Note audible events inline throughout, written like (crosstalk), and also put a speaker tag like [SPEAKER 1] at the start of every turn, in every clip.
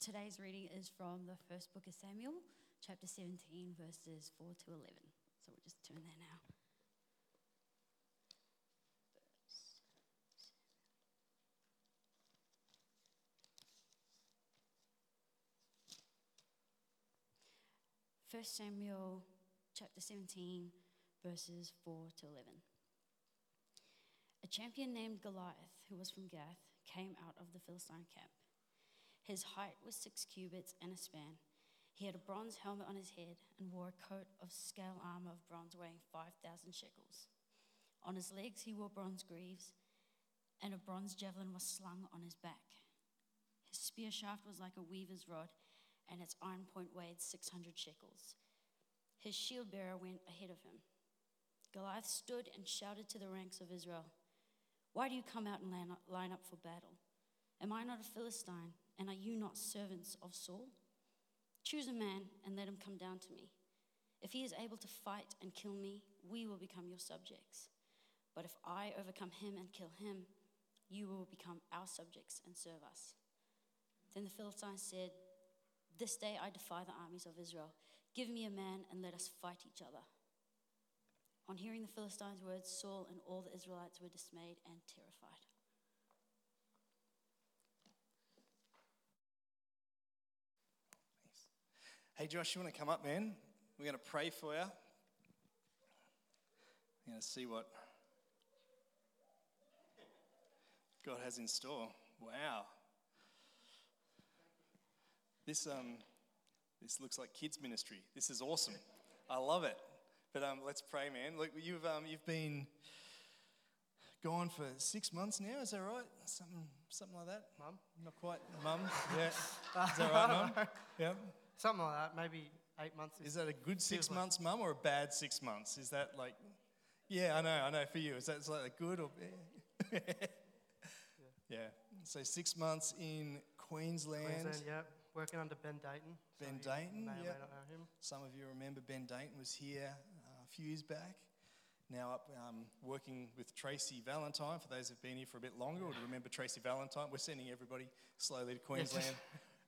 [SPEAKER 1] today's reading is from the first book of Samuel, chapter 17, verses 4 to 11. So we'll just turn there now. First Samuel chapter 17, verses 4 to 11. A champion named Goliath, who was from Gath, came out of the Philistine camp. His height was six cubits and a span. He had a bronze helmet on his head and wore a coat of scale armor of bronze weighing 5,000 shekels. On his legs, he wore bronze greaves, and a bronze javelin was slung on his back. His spear shaft was like a weaver's rod, and its iron point weighed 600 shekels. His shield bearer went ahead of him. Goliath stood and shouted to the ranks of Israel Why do you come out and line up for battle? Am I not a Philistine, and are you not servants of Saul? Choose a man and let him come down to me. If he is able to fight and kill me, we will become your subjects. But if I overcome him and kill him, you will become our subjects and serve us. Then the Philistines said, This day I defy the armies of Israel. Give me a man and let us fight each other. On hearing the Philistines' words, Saul and all the Israelites were dismayed and terrified.
[SPEAKER 2] Hey, Josh, you want to come up, man? We're going to pray for you. We're going to see what God has in store. Wow. This, um, this looks like kids' ministry. This is awesome. I love it. But um, let's pray, man. Look, you've, um, you've been gone for six months now, is that right? Something, something like that?
[SPEAKER 3] Mum?
[SPEAKER 2] Not quite. Mum? Yeah. Is that right, Mum? (laughs) Yeah.
[SPEAKER 3] Something like that, maybe eight months.
[SPEAKER 2] Is that a good six months, like... Mum, or a bad six months? Is that like, yeah, I know, I know for you. Is that like a good or. yeah. (laughs) yeah. So six months in Queensland.
[SPEAKER 3] Queensland, yep working under Ben Dayton.
[SPEAKER 2] Ben Dayton, yeah. Some of you remember Ben Dayton was here uh, a few years back. Now up um, working with Tracy Valentine. For those who've been here for a bit longer, or remember Tracy Valentine, we're sending everybody slowly to Queensland.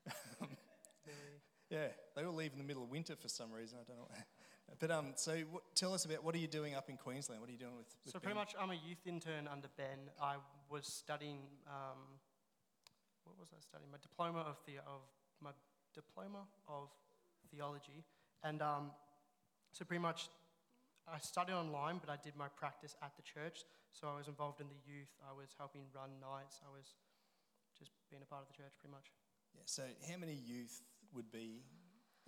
[SPEAKER 2] (laughs) yeah, they all leave in the middle of winter for some reason. I don't know. (laughs) But um, so what, tell us about what are you doing up in Queensland? What are you doing with? with
[SPEAKER 3] so pretty much, I'm a youth intern under Ben. I was studying. Um, what was I studying? My diploma of the of my diploma of theology. And um, so, pretty much, I studied online, but I did my practice at the church. So, I was involved in the youth, I was helping run nights, I was just being a part of the church, pretty much.
[SPEAKER 2] Yeah, so how many youth would be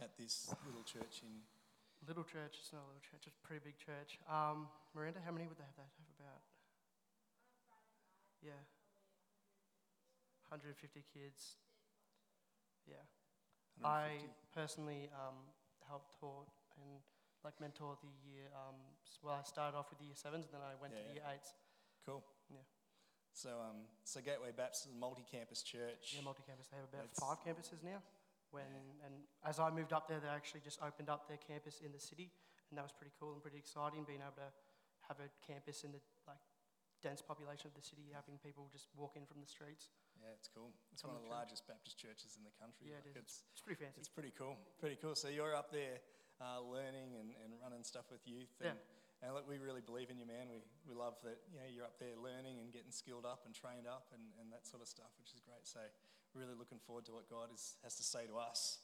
[SPEAKER 2] at this little church in?
[SPEAKER 3] Little church, it's not a little church, it's a pretty big church. Um, Miranda, how many would they have, that have about? Yeah. 150 kids, yeah. I personally um, helped taught and like mentor the year. Um, well, I started off with the year sevens, and then I went yeah, to the year eights.
[SPEAKER 2] Cool.
[SPEAKER 3] Yeah.
[SPEAKER 2] So, um, so Gateway Baptist is a multi-campus church.
[SPEAKER 3] Yeah, multi-campus. They have about That's... five campuses now. When and as I moved up there, they actually just opened up their campus in the city, and that was pretty cool and pretty exciting. Being able to have a campus in the like dense population of the city, having people just walk in from the streets.
[SPEAKER 2] Yeah, it's cool. It's one of the largest Baptist churches in the country.
[SPEAKER 3] Yeah, it is. It's, it's pretty fancy.
[SPEAKER 2] It's pretty cool. Pretty cool. So you're up there uh, learning and, and running stuff with youth. And, yeah. and look, we really believe in you, man. We, we love that you know, you're up there learning and getting skilled up and trained up and, and that sort of stuff, which is great. So really looking forward to what God is, has to say to us.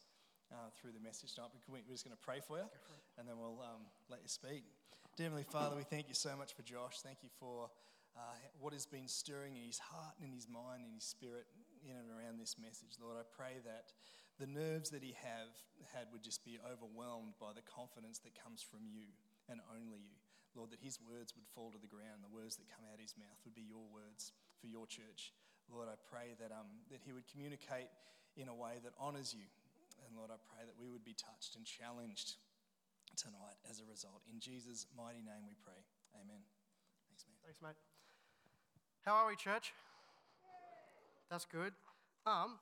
[SPEAKER 2] Uh, through the message tonight. We're just going to pray for you and then we'll um, let you speak. Dear Heavenly Father, we thank you so much for Josh. Thank you for uh, what has been stirring in his heart and in his mind and his spirit in and around this message. Lord, I pray that the nerves that he have had would just be overwhelmed by the confidence that comes from you and only you. Lord, that his words would fall to the ground, the words that come out of his mouth would be your words for your church. Lord, I pray that, um, that he would communicate in a way that honours you. And Lord, I pray that we would be touched and challenged tonight as a result. In Jesus' mighty name we pray. Amen. Thanks, man.
[SPEAKER 3] Thanks, mate. How are we, church? That's good. Um,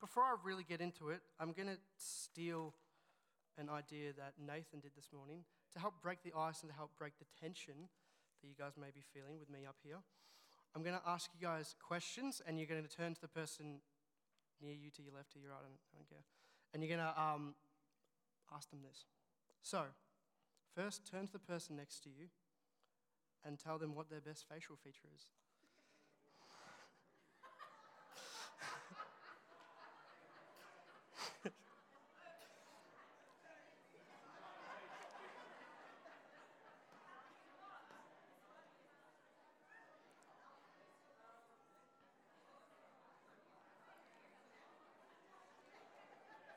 [SPEAKER 3] before I really get into it, I'm going to steal an idea that Nathan did this morning to help break the ice and to help break the tension that you guys may be feeling with me up here. I'm going to ask you guys questions, and you're going to turn to the person near you, to your left, to your right, I don't, I don't care. And you're going to um, ask them this. So, first, turn to the person next to you and tell them what their best facial feature is.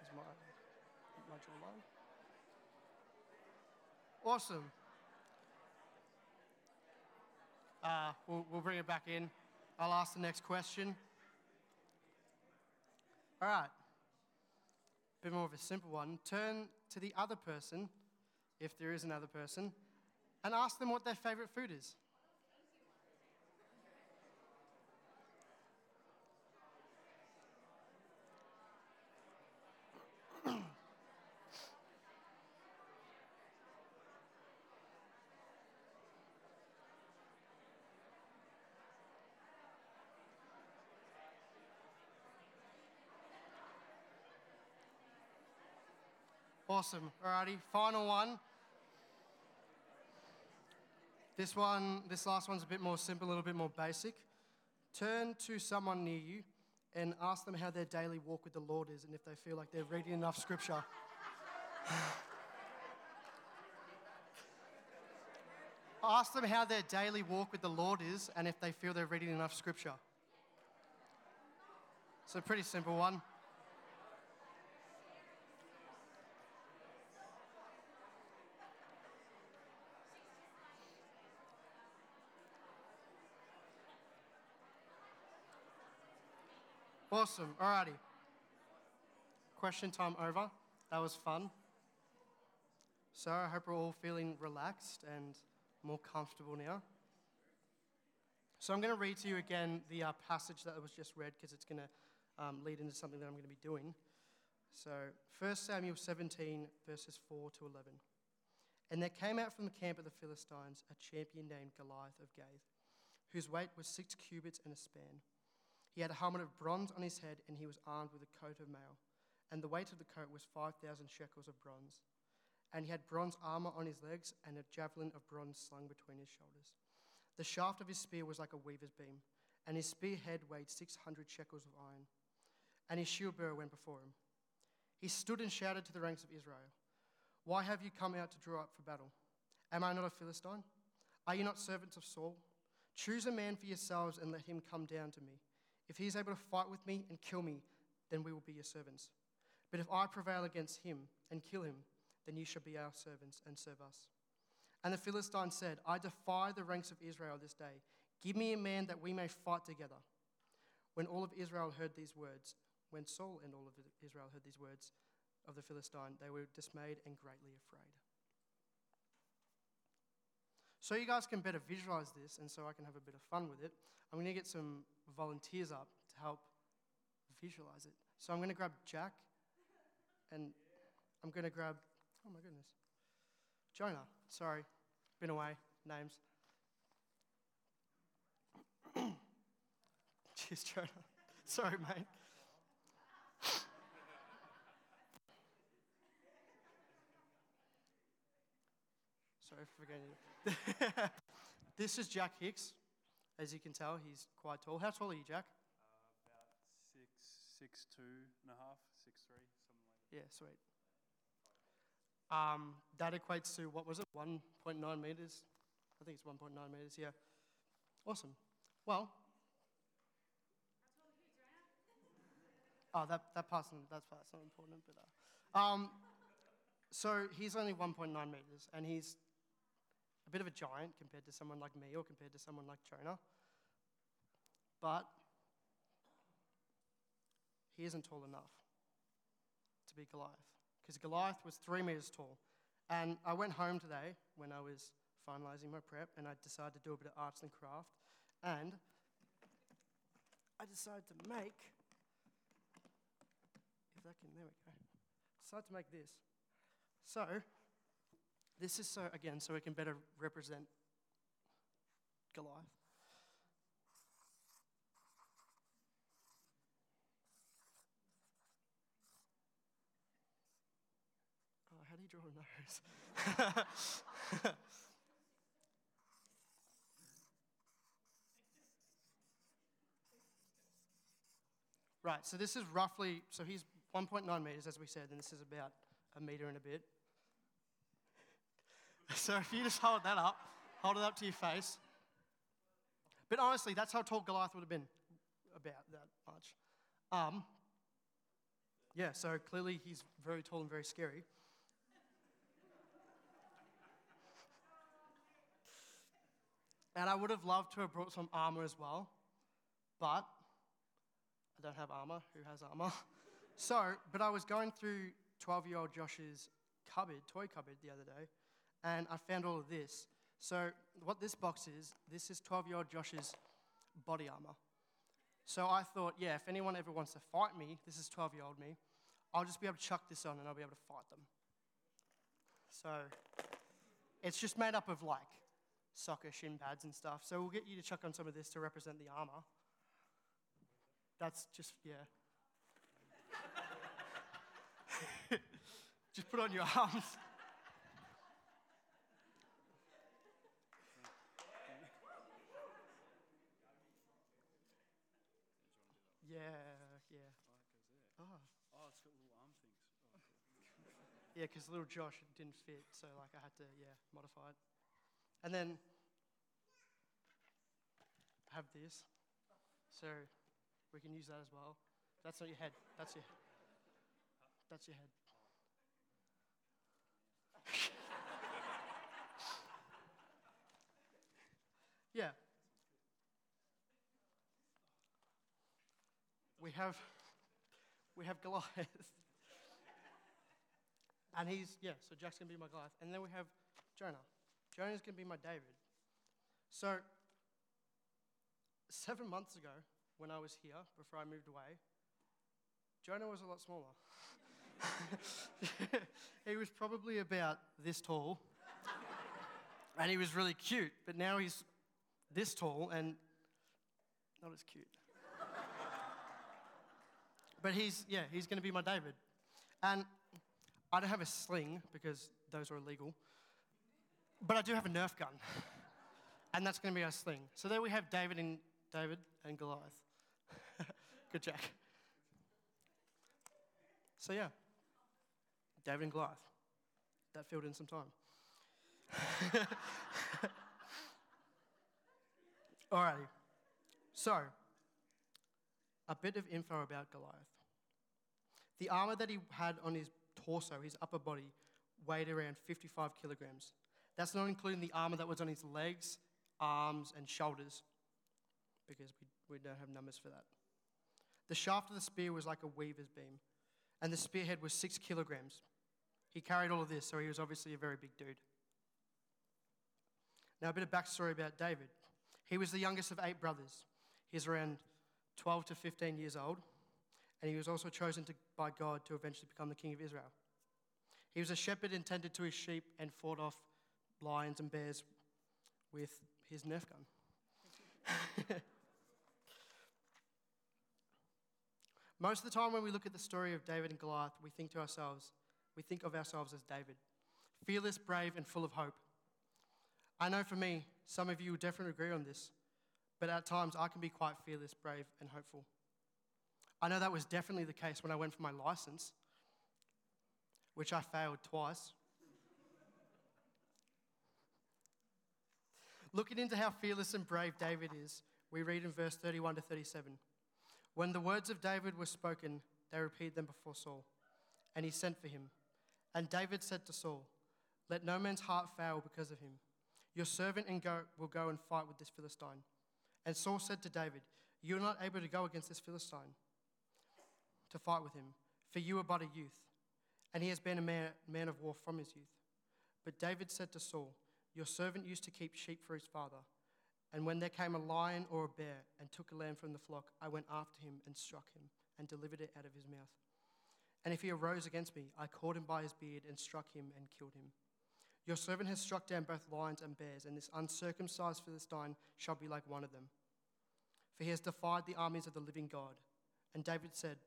[SPEAKER 3] Is my, Awesome. Uh, we'll, we'll bring it back in. I'll ask the next question. All right. A bit more of a simple one. Turn to the other person, if there is another person, and ask them what their favorite food is. Awesome. Alrighty, final one. This one, this last one's a bit more simple, a little bit more basic. Turn to someone near you and ask them how their daily walk with the Lord is and if they feel like they're reading enough scripture. (sighs) ask them how their daily walk with the Lord is and if they feel they're reading enough scripture. It's a pretty simple one. Awesome. Alrighty. Question time over. That was fun. So I hope we're all feeling relaxed and more comfortable now. So I'm going to read to you again the uh, passage that was just read because it's going to um, lead into something that I'm going to be doing. So 1 Samuel 17, verses 4 to 11. And there came out from the camp of the Philistines a champion named Goliath of Gath, whose weight was six cubits and a span. He had a helmet of bronze on his head, and he was armed with a coat of mail. And the weight of the coat was 5,000 shekels of bronze. And he had bronze armor on his legs, and a javelin of bronze slung between his shoulders. The shaft of his spear was like a weaver's beam, and his spearhead weighed 600 shekels of iron. And his shield bearer went before him. He stood and shouted to the ranks of Israel Why have you come out to draw up for battle? Am I not a Philistine? Are you not servants of Saul? Choose a man for yourselves and let him come down to me. If he is able to fight with me and kill me, then we will be your servants. But if I prevail against him and kill him, then you shall be our servants and serve us. And the Philistine said, I defy the ranks of Israel this day. Give me a man that we may fight together. When all of Israel heard these words, when Saul and all of Israel heard these words of the Philistine, they were dismayed and greatly afraid. So you guys can better visualize this and so I can have a bit of fun with it, I'm going to get some volunteers up to help visualize it. So I'm going to grab Jack and I'm going to grab, oh my goodness, Jonah. Sorry, been away, names. (coughs) Cheers, Jonah. (laughs) Sorry, mate. Sorry for forgetting. (laughs) this is Jack Hicks. As you can tell, he's quite tall. How tall are you, Jack?
[SPEAKER 4] Uh, about six, six two and a half, six three, something like that.
[SPEAKER 3] Yeah, sweet. Um, that equates to what was it? 1.9 meters. I think it's 1.9 meters. Yeah. Awesome. Well. Oh, that that part's not, that part's not important, but uh, um, so he's only 1.9 meters, and he's a bit of a giant compared to someone like me or compared to someone like Jonah. But he isn't tall enough to be Goliath because Goliath was three meters tall. And I went home today when I was finalizing my prep and I decided to do a bit of arts and craft. And I decided to make, if that can, there we go. Decided to make this. So, this is so, again, so we can better represent Goliath. Oh, how do you draw a nose? (laughs) right, so this is roughly, so he's 1.9 meters, as we said, and this is about a meter and a bit. (laughs) So if you just hold that up, hold it up to your face. But honestly, that's how tall Goliath would have been, about that much. Um, yeah, so clearly he's very tall and very scary. And I would have loved to have brought some armor as well, but I don't have armor. Who has armor? (laughs) So, but I was going through 12 year old Josh's cupboard, toy cupboard, the other day, and I found all of this. So, what this box is, this is 12 year old Josh's body armor. So I thought, yeah, if anyone ever wants to fight me, this is 12 year old me, I'll just be able to chuck this on and I'll be able to fight them. So it's just made up of like soccer shin pads and stuff. So we'll get you to chuck on some of this to represent the armor. That's just, yeah. (laughs) just put on your (laughs) arms. Yeah, yeah. Oh,
[SPEAKER 4] Oh, it's got little arm things. Oh,
[SPEAKER 3] yeah, because little Josh didn't fit, so like I had to, yeah, modify it. And then have this, so we can use that as well. That's not your head. That's your. That's your head. (laughs) yeah. We have we have Goliath. and he's, yeah, so Jack's going to be my Goliath. And then we have Jonah. Jonah's going to be my David. So, seven months ago, when I was here, before I moved away, Jonah was a lot smaller. (laughs) he was probably about this tall. and he was really cute, but now he's this tall and not as cute. But he's, yeah, he's going to be my David. And I don't have a sling because those are illegal. But I do have a Nerf gun. And that's going to be our sling. So there we have David and David and Goliath. (laughs) Good Jack. So yeah, David and Goliath. That filled in some time. (laughs) Alrighty. So, a bit of info about Goliath. The armor that he had on his torso, his upper body, weighed around 55 kilograms. That's not including the armor that was on his legs, arms, and shoulders, because we, we don't have numbers for that. The shaft of the spear was like a weaver's beam, and the spearhead was six kilograms. He carried all of this, so he was obviously a very big dude. Now, a bit of backstory about David. He was the youngest of eight brothers. He's around 12 to 15 years old, and he was also chosen to, by God to eventually become the king of Israel. He was a shepherd and tended to his sheep and fought off lions and bears with his Nerf gun. (laughs) Most of the time, when we look at the story of David and Goliath, we think to ourselves, we think of ourselves as David, fearless, brave, and full of hope. I know for me, some of you will definitely agree on this, but at times I can be quite fearless, brave, and hopeful. I know that was definitely the case when I went for my license, which I failed twice. Looking into how fearless and brave David is, we read in verse 31 to 37. When the words of David were spoken, they repeated them before Saul, and he sent for him. And David said to Saul, Let no man's heart fail because of him. Your servant and go, will go and fight with this Philistine. And Saul said to David, You are not able to go against this Philistine to fight with him, for you are but a youth, and he has been a man, man of war from his youth. But David said to Saul, Your servant used to keep sheep for his father. And when there came a lion or a bear and took a lamb from the flock, I went after him and struck him and delivered it out of his mouth. And if he arose against me, I caught him by his beard and struck him and killed him. Your servant has struck down both lions and bears, and this uncircumcised Philistine shall be like one of them. For he has defied the armies of the living God. And David said,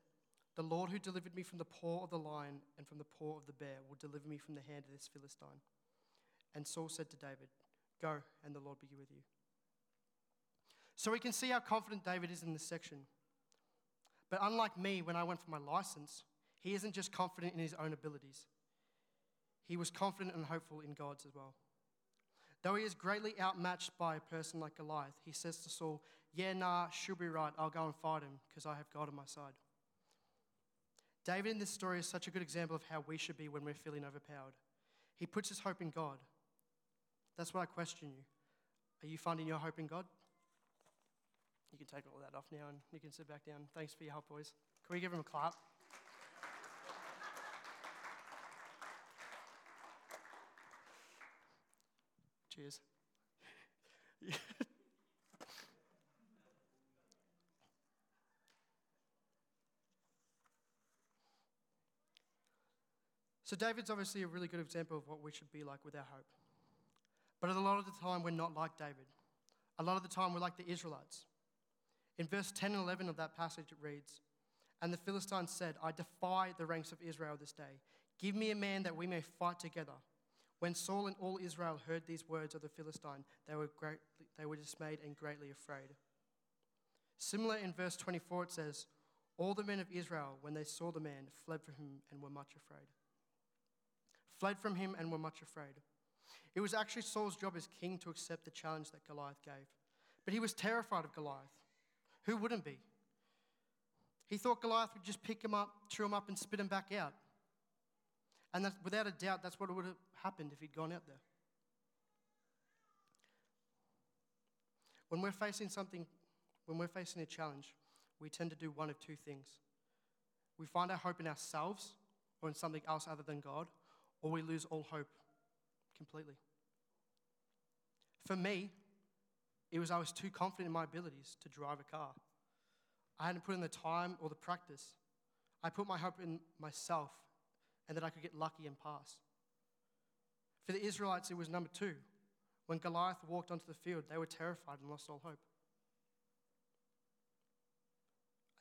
[SPEAKER 3] The Lord who delivered me from the paw of the lion and from the paw of the bear will deliver me from the hand of this Philistine. And Saul said to David, Go, and the Lord be with you. So we can see how confident David is in this section. But unlike me, when I went for my license, he isn't just confident in his own abilities, he was confident and hopeful in God's as well. Though he is greatly outmatched by a person like Goliath, he says to Saul, Yeah, nah, she'll be right. I'll go and fight him because I have God on my side. David in this story is such a good example of how we should be when we're feeling overpowered. He puts his hope in God. That's why I question you. Are you finding your hope in God? You can take all that off now and you can sit back down. Thanks for your help, boys. Can we give him a clap? Cheers. So, David's obviously a really good example of what we should be like with our hope. But a lot of the time, we're not like David. A lot of the time, we're like the Israelites. In verse 10 and 11 of that passage, it reads And the Philistines said, I defy the ranks of Israel this day. Give me a man that we may fight together. When Saul and all Israel heard these words of the Philistine, they were, great, they were dismayed and greatly afraid. Similar in verse 24, it says, All the men of Israel, when they saw the man, fled from him and were much afraid. Fled from him and were much afraid. It was actually Saul's job as king to accept the challenge that Goliath gave. But he was terrified of Goliath. Who wouldn't be? He thought Goliath would just pick him up, chew him up, and spit him back out. And without a doubt, that's what would have happened if he'd gone out there. When we're facing something, when we're facing a challenge, we tend to do one of two things. We find our hope in ourselves or in something else other than God, or we lose all hope completely. For me, it was I was too confident in my abilities to drive a car. I hadn't put in the time or the practice. I put my hope in myself and that I could get lucky and pass. For the Israelites, it was number two. When Goliath walked onto the field, they were terrified and lost all hope.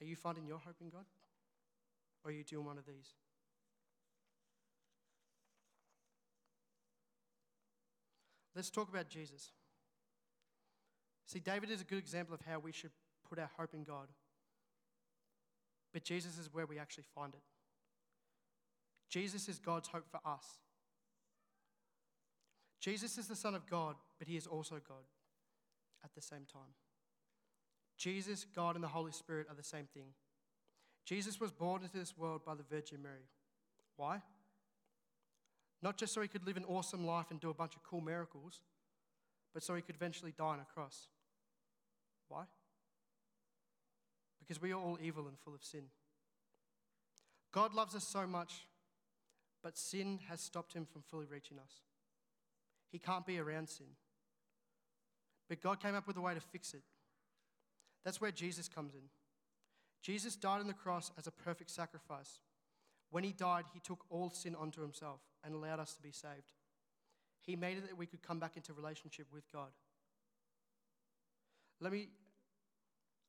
[SPEAKER 3] Are you finding your hope in God? Or are you doing one of these? Let's talk about Jesus. See, David is a good example of how we should put our hope in God. But Jesus is where we actually find it. Jesus is God's hope for us. Jesus is the Son of God, but he is also God at the same time. Jesus, God, and the Holy Spirit are the same thing. Jesus was born into this world by the Virgin Mary. Why? Not just so he could live an awesome life and do a bunch of cool miracles, but so he could eventually die on a cross. Why? Because we are all evil and full of sin. God loves us so much, but sin has stopped him from fully reaching us. He can't be around sin. But God came up with a way to fix it. That's where Jesus comes in. Jesus died on the cross as a perfect sacrifice. When he died, he took all sin onto himself and allowed us to be saved. He made it that we could come back into relationship with God. Let me,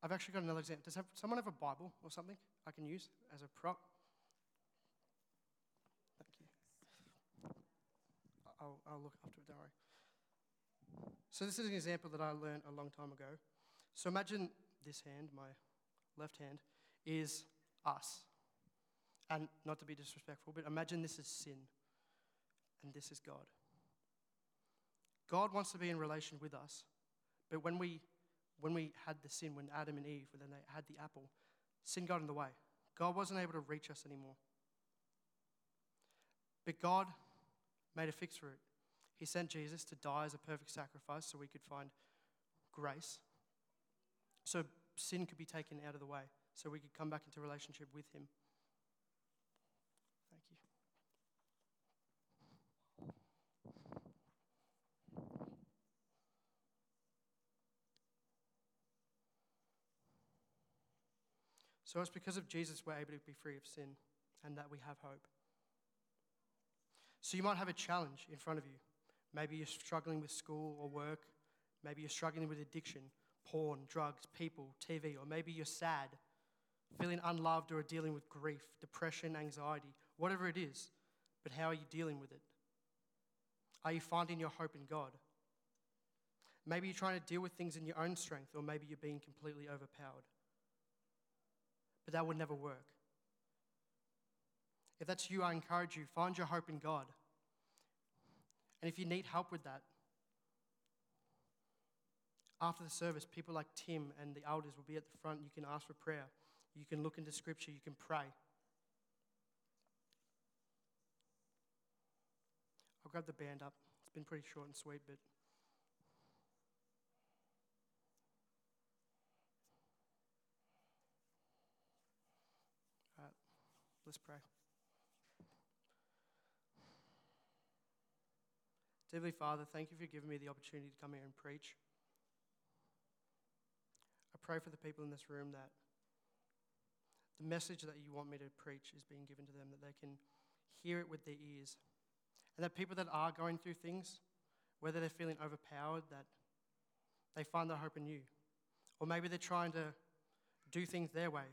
[SPEAKER 3] I've actually got another example. Does have, someone have a Bible or something I can use as a prop? Thank you. I'll, I'll look after it, don't worry. So, this is an example that I learned a long time ago. So, imagine this hand, my left hand, is us. And not to be disrespectful, but imagine this is sin and this is God. God wants to be in relation with us, but when we when we had the sin, when Adam and Eve, when they had the apple, sin got in the way. God wasn't able to reach us anymore. But God made a fix for it. He sent Jesus to die as a perfect sacrifice so we could find grace. So sin could be taken out of the way, so we could come back into relationship with Him. So it's because of Jesus we're able to be free of sin and that we have hope. So you might have a challenge in front of you. Maybe you're struggling with school or work. Maybe you're struggling with addiction, porn, drugs, people, TV, or maybe you're sad feeling unloved, or dealing with grief, depression, anxiety, whatever it is. But how are you dealing with it? Are you finding your hope in God? Maybe you're trying to deal with things in your own strength, or maybe you're being completely overpowered. But that would never work. If that's you, I encourage you, find your hope in God. And if you need help with that, after the service, people like Tim and the elders will be at the front. You can ask for prayer. You can look into scripture. You can pray. I'll grab the band up. It's been pretty short and sweet, but. All right, let's pray. Heavenly Father, thank you for giving me the opportunity to come here and preach. I pray for the people in this room that the message that you want me to preach is being given to them, that they can hear it with their ears. And that people that are going through things, whether they're feeling overpowered, that they find their hope in you. Or maybe they're trying to do things their way.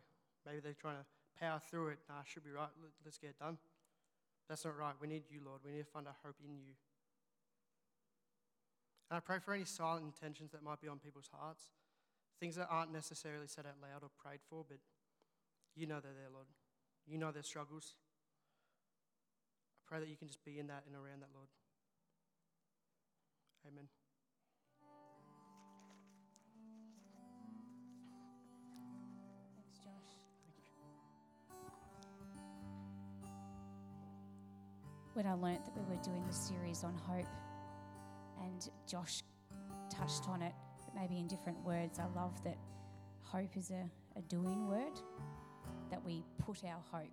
[SPEAKER 3] Maybe they're trying to power through it. Nah, should be right. Let- Let's get it done. That's not right. We need you, Lord. We need to find our hope in you. And I pray for any silent intentions that might be on people's hearts, things that aren't necessarily said out loud or prayed for, but you know they're there, Lord. You know their struggles. I pray that you can just be in that and around that, Lord. Amen.
[SPEAKER 5] When I learnt that we were doing the series on hope, and Josh touched on it, but maybe in different words, I love that hope is a, a doing word, that we put our hope